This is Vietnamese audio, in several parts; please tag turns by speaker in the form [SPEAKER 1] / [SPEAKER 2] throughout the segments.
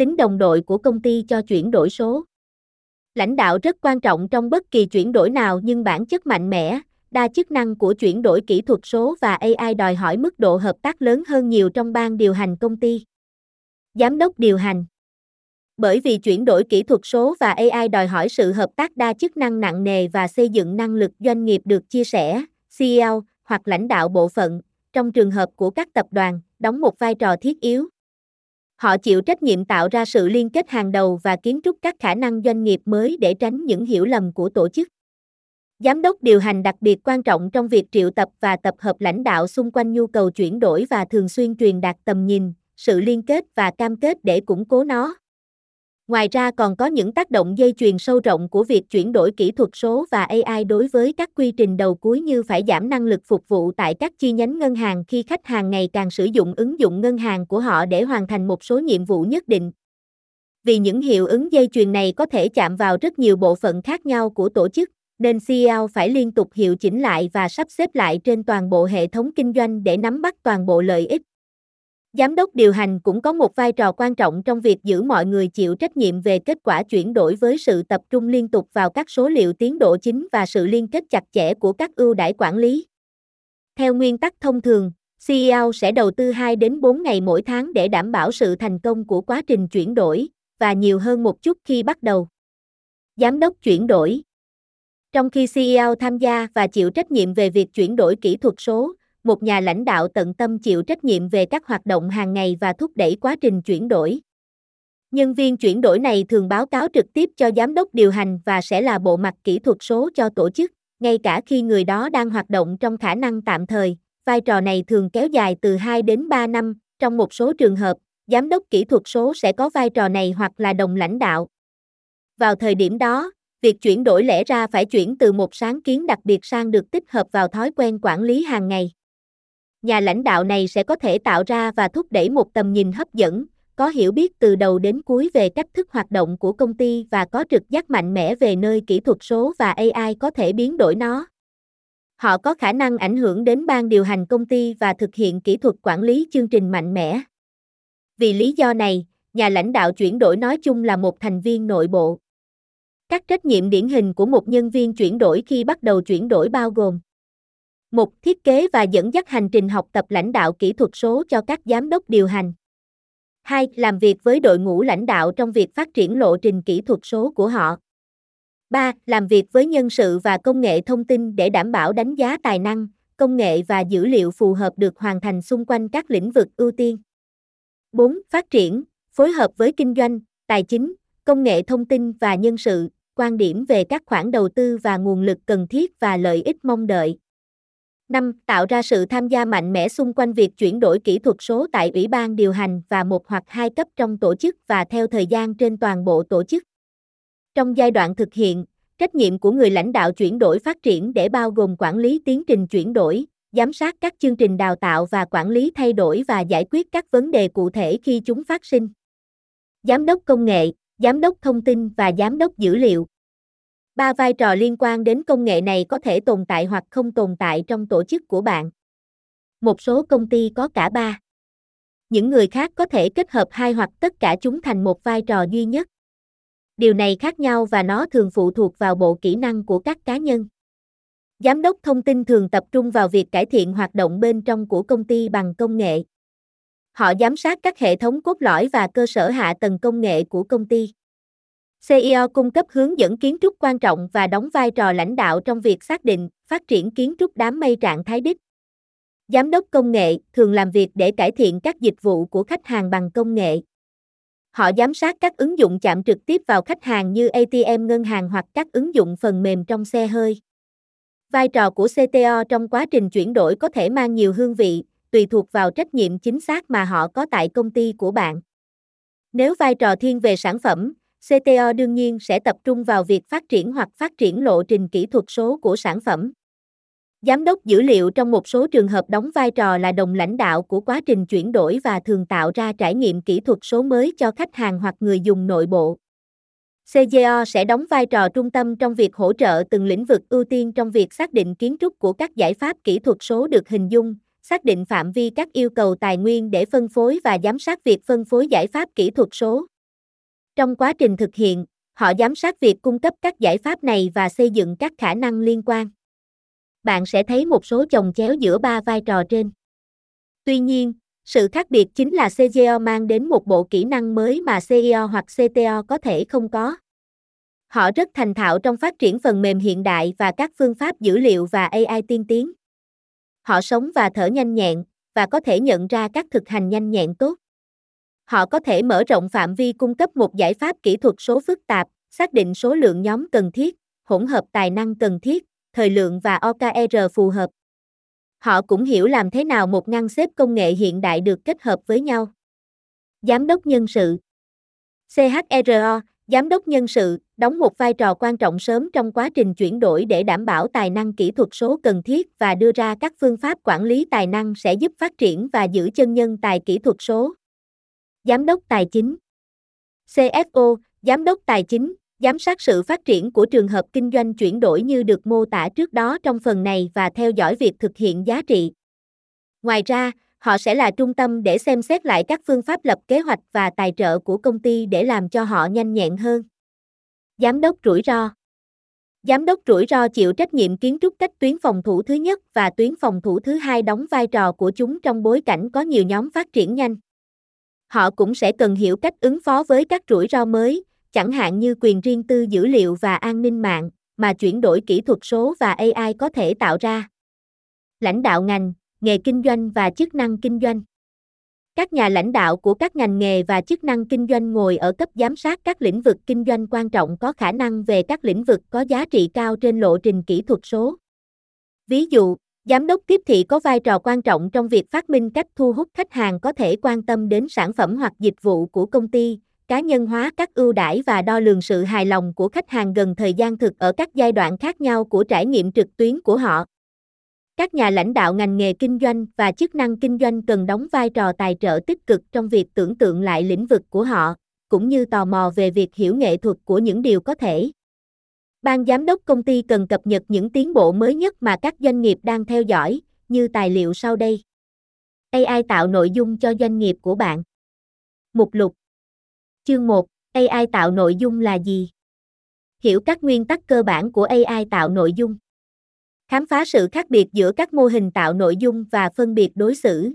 [SPEAKER 1] tính đồng đội của công ty cho chuyển đổi số. Lãnh đạo rất quan trọng trong bất kỳ chuyển đổi nào nhưng bản chất mạnh mẽ, đa chức năng của chuyển đổi kỹ thuật số và AI đòi hỏi mức độ hợp tác lớn hơn nhiều trong ban điều hành công ty. Giám đốc điều hành Bởi vì chuyển đổi kỹ thuật số và AI đòi hỏi sự hợp tác đa chức năng nặng nề và xây dựng năng lực doanh nghiệp được chia sẻ, CEO hoặc lãnh đạo bộ phận, trong trường hợp của các tập đoàn, đóng một vai trò thiết yếu. Họ chịu trách nhiệm tạo ra sự liên kết hàng đầu và kiến trúc các khả năng doanh nghiệp mới để tránh những hiểu lầm của tổ chức. Giám đốc điều hành đặc biệt quan trọng trong việc triệu tập và tập hợp lãnh đạo xung quanh nhu cầu chuyển đổi và thường xuyên truyền đạt tầm nhìn, sự liên kết và cam kết để củng cố nó. Ngoài ra còn có những tác động dây chuyền sâu rộng của việc chuyển đổi kỹ thuật số và AI đối với các quy trình đầu cuối như phải giảm năng lực phục vụ tại các chi nhánh ngân hàng khi khách hàng ngày càng sử dụng ứng dụng ngân hàng của họ để hoàn thành một số nhiệm vụ nhất định. Vì những hiệu ứng dây chuyền này có thể chạm vào rất nhiều bộ phận khác nhau của tổ chức, nên CEO phải liên tục hiệu chỉnh lại và sắp xếp lại trên toàn bộ hệ thống kinh doanh để nắm bắt toàn bộ lợi ích. Giám đốc điều hành cũng có một vai trò quan trọng trong việc giữ mọi người chịu trách nhiệm về kết quả chuyển đổi với sự tập trung liên tục vào các số liệu tiến độ chính và sự liên kết chặt chẽ của các ưu đãi quản lý. Theo nguyên tắc thông thường, CEO sẽ đầu tư 2 đến 4 ngày mỗi tháng để đảm bảo sự thành công của quá trình chuyển đổi và nhiều hơn một chút khi bắt đầu. Giám đốc chuyển đổi Trong khi CEO tham gia và chịu trách nhiệm về việc chuyển đổi kỹ thuật số, một nhà lãnh đạo tận tâm chịu trách nhiệm về các hoạt động hàng ngày và thúc đẩy quá trình chuyển đổi. Nhân viên chuyển đổi này thường báo cáo trực tiếp cho giám đốc điều hành và sẽ là bộ mặt kỹ thuật số cho tổ chức, ngay cả khi người đó đang hoạt động trong khả năng tạm thời. Vai trò này thường kéo dài từ 2 đến 3 năm, trong một số trường hợp, giám đốc kỹ thuật số sẽ có vai trò này hoặc là đồng lãnh đạo. Vào thời điểm đó, việc chuyển đổi lẽ ra phải chuyển từ một sáng kiến đặc biệt sang được tích hợp vào thói quen quản lý hàng ngày nhà lãnh đạo này sẽ có thể tạo ra và thúc đẩy một tầm nhìn hấp dẫn, có hiểu biết từ đầu đến cuối về cách thức hoạt động của công ty và có trực giác mạnh mẽ về nơi kỹ thuật số và AI có thể biến đổi nó. Họ có khả năng ảnh hưởng đến ban điều hành công ty và thực hiện kỹ thuật quản lý chương trình mạnh mẽ. Vì lý do này, nhà lãnh đạo chuyển đổi nói chung là một thành viên nội bộ. Các trách nhiệm điển hình của một nhân viên chuyển đổi khi bắt đầu chuyển đổi bao gồm một Thiết kế và dẫn dắt hành trình học tập lãnh đạo kỹ thuật số cho các giám đốc điều hành. 2. Làm việc với đội ngũ lãnh đạo trong việc phát triển lộ trình kỹ thuật số của họ. 3. Làm việc với nhân sự và công nghệ thông tin để đảm bảo đánh giá tài năng, công nghệ và dữ liệu phù hợp được hoàn thành xung quanh các lĩnh vực ưu tiên. 4. Phát triển, phối hợp với kinh doanh, tài chính, công nghệ thông tin và nhân sự, quan điểm về các khoản đầu tư và nguồn lực cần thiết và lợi ích mong đợi. 5. Tạo ra sự tham gia mạnh mẽ xung quanh việc chuyển đổi kỹ thuật số tại ủy ban điều hành và một hoặc hai cấp trong tổ chức và theo thời gian trên toàn bộ tổ chức. Trong giai đoạn thực hiện, trách nhiệm của người lãnh đạo chuyển đổi phát triển để bao gồm quản lý tiến trình chuyển đổi, giám sát các chương trình đào tạo và quản lý thay đổi và giải quyết các vấn đề cụ thể khi chúng phát sinh. Giám đốc công nghệ, giám đốc thông tin và giám đốc dữ liệu, Ba vai trò liên quan đến công nghệ này có thể tồn tại hoặc không tồn tại trong tổ chức của bạn. Một số công ty có cả ba. Những người khác có thể kết hợp hai hoặc tất cả chúng thành một vai trò duy nhất. Điều này khác nhau và nó thường phụ thuộc vào bộ kỹ năng của các cá nhân. Giám đốc thông tin thường tập trung vào việc cải thiện hoạt động bên trong của công ty bằng công nghệ. Họ giám sát các hệ thống cốt lõi và cơ sở hạ tầng công nghệ của công ty. CEO cung cấp hướng dẫn kiến trúc quan trọng và đóng vai trò lãnh đạo trong việc xác định, phát triển kiến trúc đám mây trạng thái đích. Giám đốc công nghệ thường làm việc để cải thiện các dịch vụ của khách hàng bằng công nghệ. Họ giám sát các ứng dụng chạm trực tiếp vào khách hàng như ATM ngân hàng hoặc các ứng dụng phần mềm trong xe hơi. Vai trò của CTO trong quá trình chuyển đổi có thể mang nhiều hương vị, tùy thuộc vào trách nhiệm chính xác mà họ có tại công ty của bạn. Nếu vai trò thiên về sản phẩm, CTO đương nhiên sẽ tập trung vào việc phát triển hoặc phát triển lộ trình kỹ thuật số của sản phẩm. Giám đốc dữ liệu trong một số trường hợp đóng vai trò là đồng lãnh đạo của quá trình chuyển đổi và thường tạo ra trải nghiệm kỹ thuật số mới cho khách hàng hoặc người dùng nội bộ. CGO sẽ đóng vai trò trung tâm trong việc hỗ trợ từng lĩnh vực ưu tiên trong việc xác định kiến trúc của các giải pháp kỹ thuật số được hình dung, xác định phạm vi các yêu cầu tài nguyên để phân phối và giám sát việc phân phối giải pháp kỹ thuật số. Trong quá trình thực hiện, họ giám sát việc cung cấp các giải pháp này và xây dựng các khả năng liên quan. Bạn sẽ thấy một số chồng chéo giữa ba vai trò trên. Tuy nhiên, sự khác biệt chính là CGO mang đến một bộ kỹ năng mới mà CEO hoặc CTO có thể không có. Họ rất thành thạo trong phát triển phần mềm hiện đại và các phương pháp dữ liệu và AI tiên tiến. Họ sống và thở nhanh nhẹn và có thể nhận ra các thực hành nhanh nhẹn tốt. Họ có thể mở rộng phạm vi cung cấp một giải pháp kỹ thuật số phức tạp, xác định số lượng nhóm cần thiết, hỗn hợp tài năng cần thiết, thời lượng và OKR phù hợp. Họ cũng hiểu làm thế nào một ngăn xếp công nghệ hiện đại được kết hợp với nhau. Giám đốc nhân sự CHRO, giám đốc nhân sự, đóng một vai trò quan trọng sớm trong quá trình chuyển đổi để đảm bảo tài năng kỹ thuật số cần thiết và đưa ra các phương pháp quản lý tài năng sẽ giúp phát triển và giữ chân nhân tài kỹ thuật số. Giám đốc tài chính CFO, giám đốc tài chính, giám sát sự phát triển của trường hợp kinh doanh chuyển đổi như được mô tả trước đó trong phần này và theo dõi việc thực hiện giá trị. Ngoài ra, họ sẽ là trung tâm để xem xét lại các phương pháp lập kế hoạch và tài trợ của công ty để làm cho họ nhanh nhẹn hơn. Giám đốc rủi ro Giám đốc rủi ro chịu trách nhiệm kiến trúc cách tuyến phòng thủ thứ nhất và tuyến phòng thủ thứ hai đóng vai trò của chúng trong bối cảnh có nhiều nhóm phát triển nhanh. Họ cũng sẽ cần hiểu cách ứng phó với các rủi ro mới, chẳng hạn như quyền riêng tư dữ liệu và an ninh mạng, mà chuyển đổi kỹ thuật số và AI có thể tạo ra. Lãnh đạo ngành, nghề kinh doanh và chức năng kinh doanh. Các nhà lãnh đạo của các ngành nghề và chức năng kinh doanh ngồi ở cấp giám sát các lĩnh vực kinh doanh quan trọng có khả năng về các lĩnh vực có giá trị cao trên lộ trình kỹ thuật số. Ví dụ, giám đốc tiếp thị có vai trò quan trọng trong việc phát minh cách thu hút khách hàng có thể quan tâm đến sản phẩm hoặc dịch vụ của công ty, cá nhân hóa các ưu đãi và đo lường sự hài lòng của khách hàng gần thời gian thực ở các giai đoạn khác nhau của trải nghiệm trực tuyến của họ. Các nhà lãnh đạo ngành nghề kinh doanh và chức năng kinh doanh cần đóng vai trò tài trợ tích cực trong việc tưởng tượng lại lĩnh vực của họ, cũng như tò mò về việc hiểu nghệ thuật của những điều có thể. Ban giám đốc công ty cần cập nhật những tiến bộ mới nhất mà các doanh nghiệp đang theo dõi, như tài liệu sau đây. AI tạo nội dung cho doanh nghiệp của bạn. Mục lục Chương 1, AI tạo nội dung là gì? Hiểu các nguyên tắc cơ bản của AI tạo nội dung. Khám phá sự khác biệt giữa các mô hình tạo nội dung và phân biệt đối xử.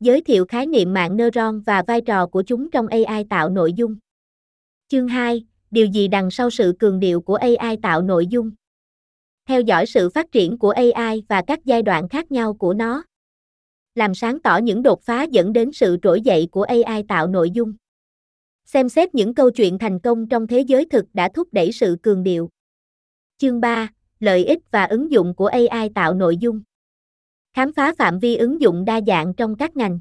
[SPEAKER 1] Giới thiệu khái niệm mạng neuron và vai trò của chúng trong AI tạo nội dung. Chương 2, điều gì đằng sau sự cường điệu của AI tạo nội dung? Theo dõi sự phát triển của AI và các giai đoạn khác nhau của nó. Làm sáng tỏ những đột phá dẫn đến sự trỗi dậy của AI tạo nội dung. Xem xét những câu chuyện thành công trong thế giới thực đã thúc đẩy sự cường điệu. Chương 3, lợi ích và ứng dụng của AI tạo nội dung. Khám phá phạm vi ứng dụng đa dạng trong các ngành.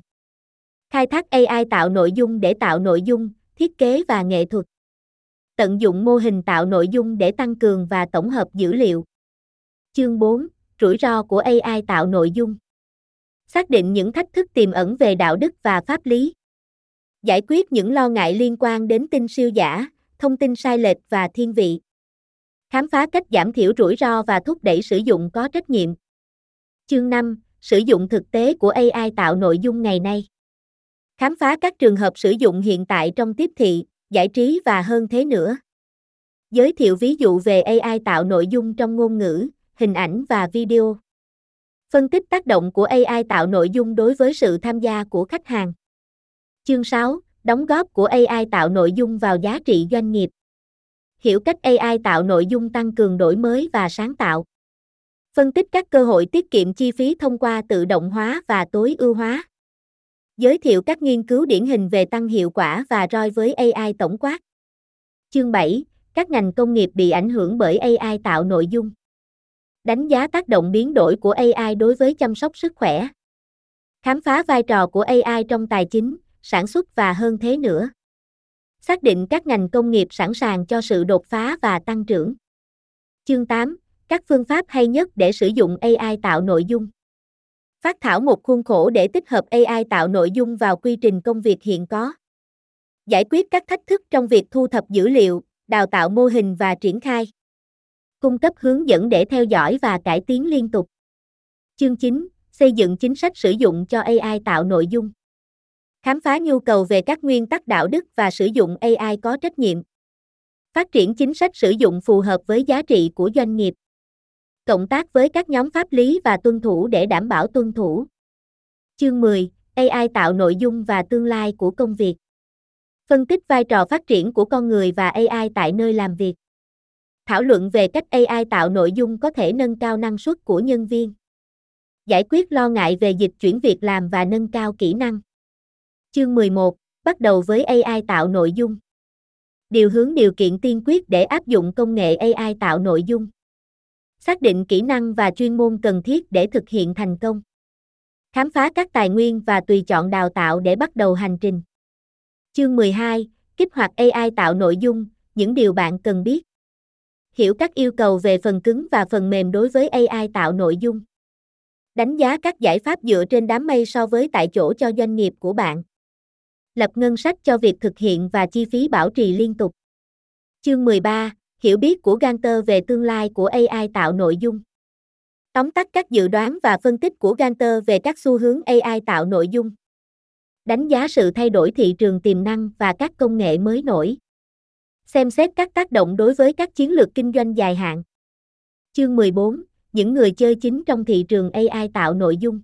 [SPEAKER 1] Khai thác AI tạo nội dung để tạo nội dung, thiết kế và nghệ thuật. Tận dụng mô hình tạo nội dung để tăng cường và tổng hợp dữ liệu. Chương 4, rủi ro của AI tạo nội dung. Xác định những thách thức tiềm ẩn về đạo đức và pháp lý giải quyết những lo ngại liên quan đến tin siêu giả, thông tin sai lệch và thiên vị. Khám phá cách giảm thiểu rủi ro và thúc đẩy sử dụng có trách nhiệm. Chương 5, sử dụng thực tế của AI tạo nội dung ngày nay. Khám phá các trường hợp sử dụng hiện tại trong tiếp thị, giải trí và hơn thế nữa. Giới thiệu ví dụ về AI tạo nội dung trong ngôn ngữ, hình ảnh và video. Phân tích tác động của AI tạo nội dung đối với sự tham gia của khách hàng. Chương 6, đóng góp của AI tạo nội dung vào giá trị doanh nghiệp. Hiểu cách AI tạo nội dung tăng cường đổi mới và sáng tạo. Phân tích các cơ hội tiết kiệm chi phí thông qua tự động hóa và tối ưu hóa. Giới thiệu các nghiên cứu điển hình về tăng hiệu quả và ROI với AI tổng quát. Chương 7, các ngành công nghiệp bị ảnh hưởng bởi AI tạo nội dung. Đánh giá tác động biến đổi của AI đối với chăm sóc sức khỏe. Khám phá vai trò của AI trong tài chính, sản xuất và hơn thế nữa. Xác định các ngành công nghiệp sẵn sàng cho sự đột phá và tăng trưởng. Chương 8. Các phương pháp hay nhất để sử dụng AI tạo nội dung. Phát thảo một khuôn khổ để tích hợp AI tạo nội dung vào quy trình công việc hiện có. Giải quyết các thách thức trong việc thu thập dữ liệu, đào tạo mô hình và triển khai. Cung cấp hướng dẫn để theo dõi và cải tiến liên tục. Chương 9. Xây dựng chính sách sử dụng cho AI tạo nội dung Khám phá nhu cầu về các nguyên tắc đạo đức và sử dụng AI có trách nhiệm. Phát triển chính sách sử dụng phù hợp với giá trị của doanh nghiệp. Cộng tác với các nhóm pháp lý và tuân thủ để đảm bảo tuân thủ. Chương 10: AI tạo nội dung và tương lai của công việc. Phân tích vai trò phát triển của con người và AI tại nơi làm việc. Thảo luận về cách AI tạo nội dung có thể nâng cao năng suất của nhân viên. Giải quyết lo ngại về dịch chuyển việc làm và nâng cao kỹ năng. Chương 11, bắt đầu với AI tạo nội dung. Điều hướng điều kiện tiên quyết để áp dụng công nghệ AI tạo nội dung. Xác định kỹ năng và chuyên môn cần thiết để thực hiện thành công. Khám phá các tài nguyên và tùy chọn đào tạo để bắt đầu hành trình. Chương 12, kích hoạt AI tạo nội dung, những điều bạn cần biết. Hiểu các yêu cầu về phần cứng và phần mềm đối với AI tạo nội dung. Đánh giá các giải pháp dựa trên đám mây so với tại chỗ cho doanh nghiệp của bạn. Lập ngân sách cho việc thực hiện và chi phí bảo trì liên tục. Chương 13, hiểu biết của Ganter về tương lai của AI tạo nội dung. Tóm tắt các dự đoán và phân tích của Ganter về các xu hướng AI tạo nội dung. Đánh giá sự thay đổi thị trường tiềm năng và các công nghệ mới nổi. Xem xét các tác động đối với các chiến lược kinh doanh dài hạn. Chương 14, những người chơi chính trong thị trường AI tạo nội dung.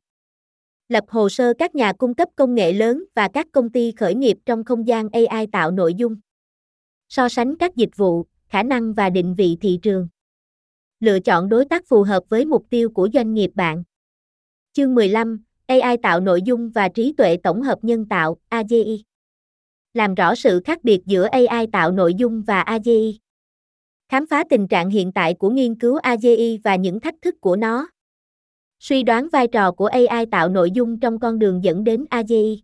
[SPEAKER 1] Lập hồ sơ các nhà cung cấp công nghệ lớn và các công ty khởi nghiệp trong không gian AI tạo nội dung. So sánh các dịch vụ, khả năng và định vị thị trường. Lựa chọn đối tác phù hợp với mục tiêu của doanh nghiệp bạn. Chương 15, AI tạo nội dung và trí tuệ tổng hợp nhân tạo, AGI. Làm rõ sự khác biệt giữa AI tạo nội dung và AGI. Khám phá tình trạng hiện tại của nghiên cứu AGI và những thách thức của nó. Suy đoán vai trò của AI tạo nội dung trong con đường dẫn đến AGI.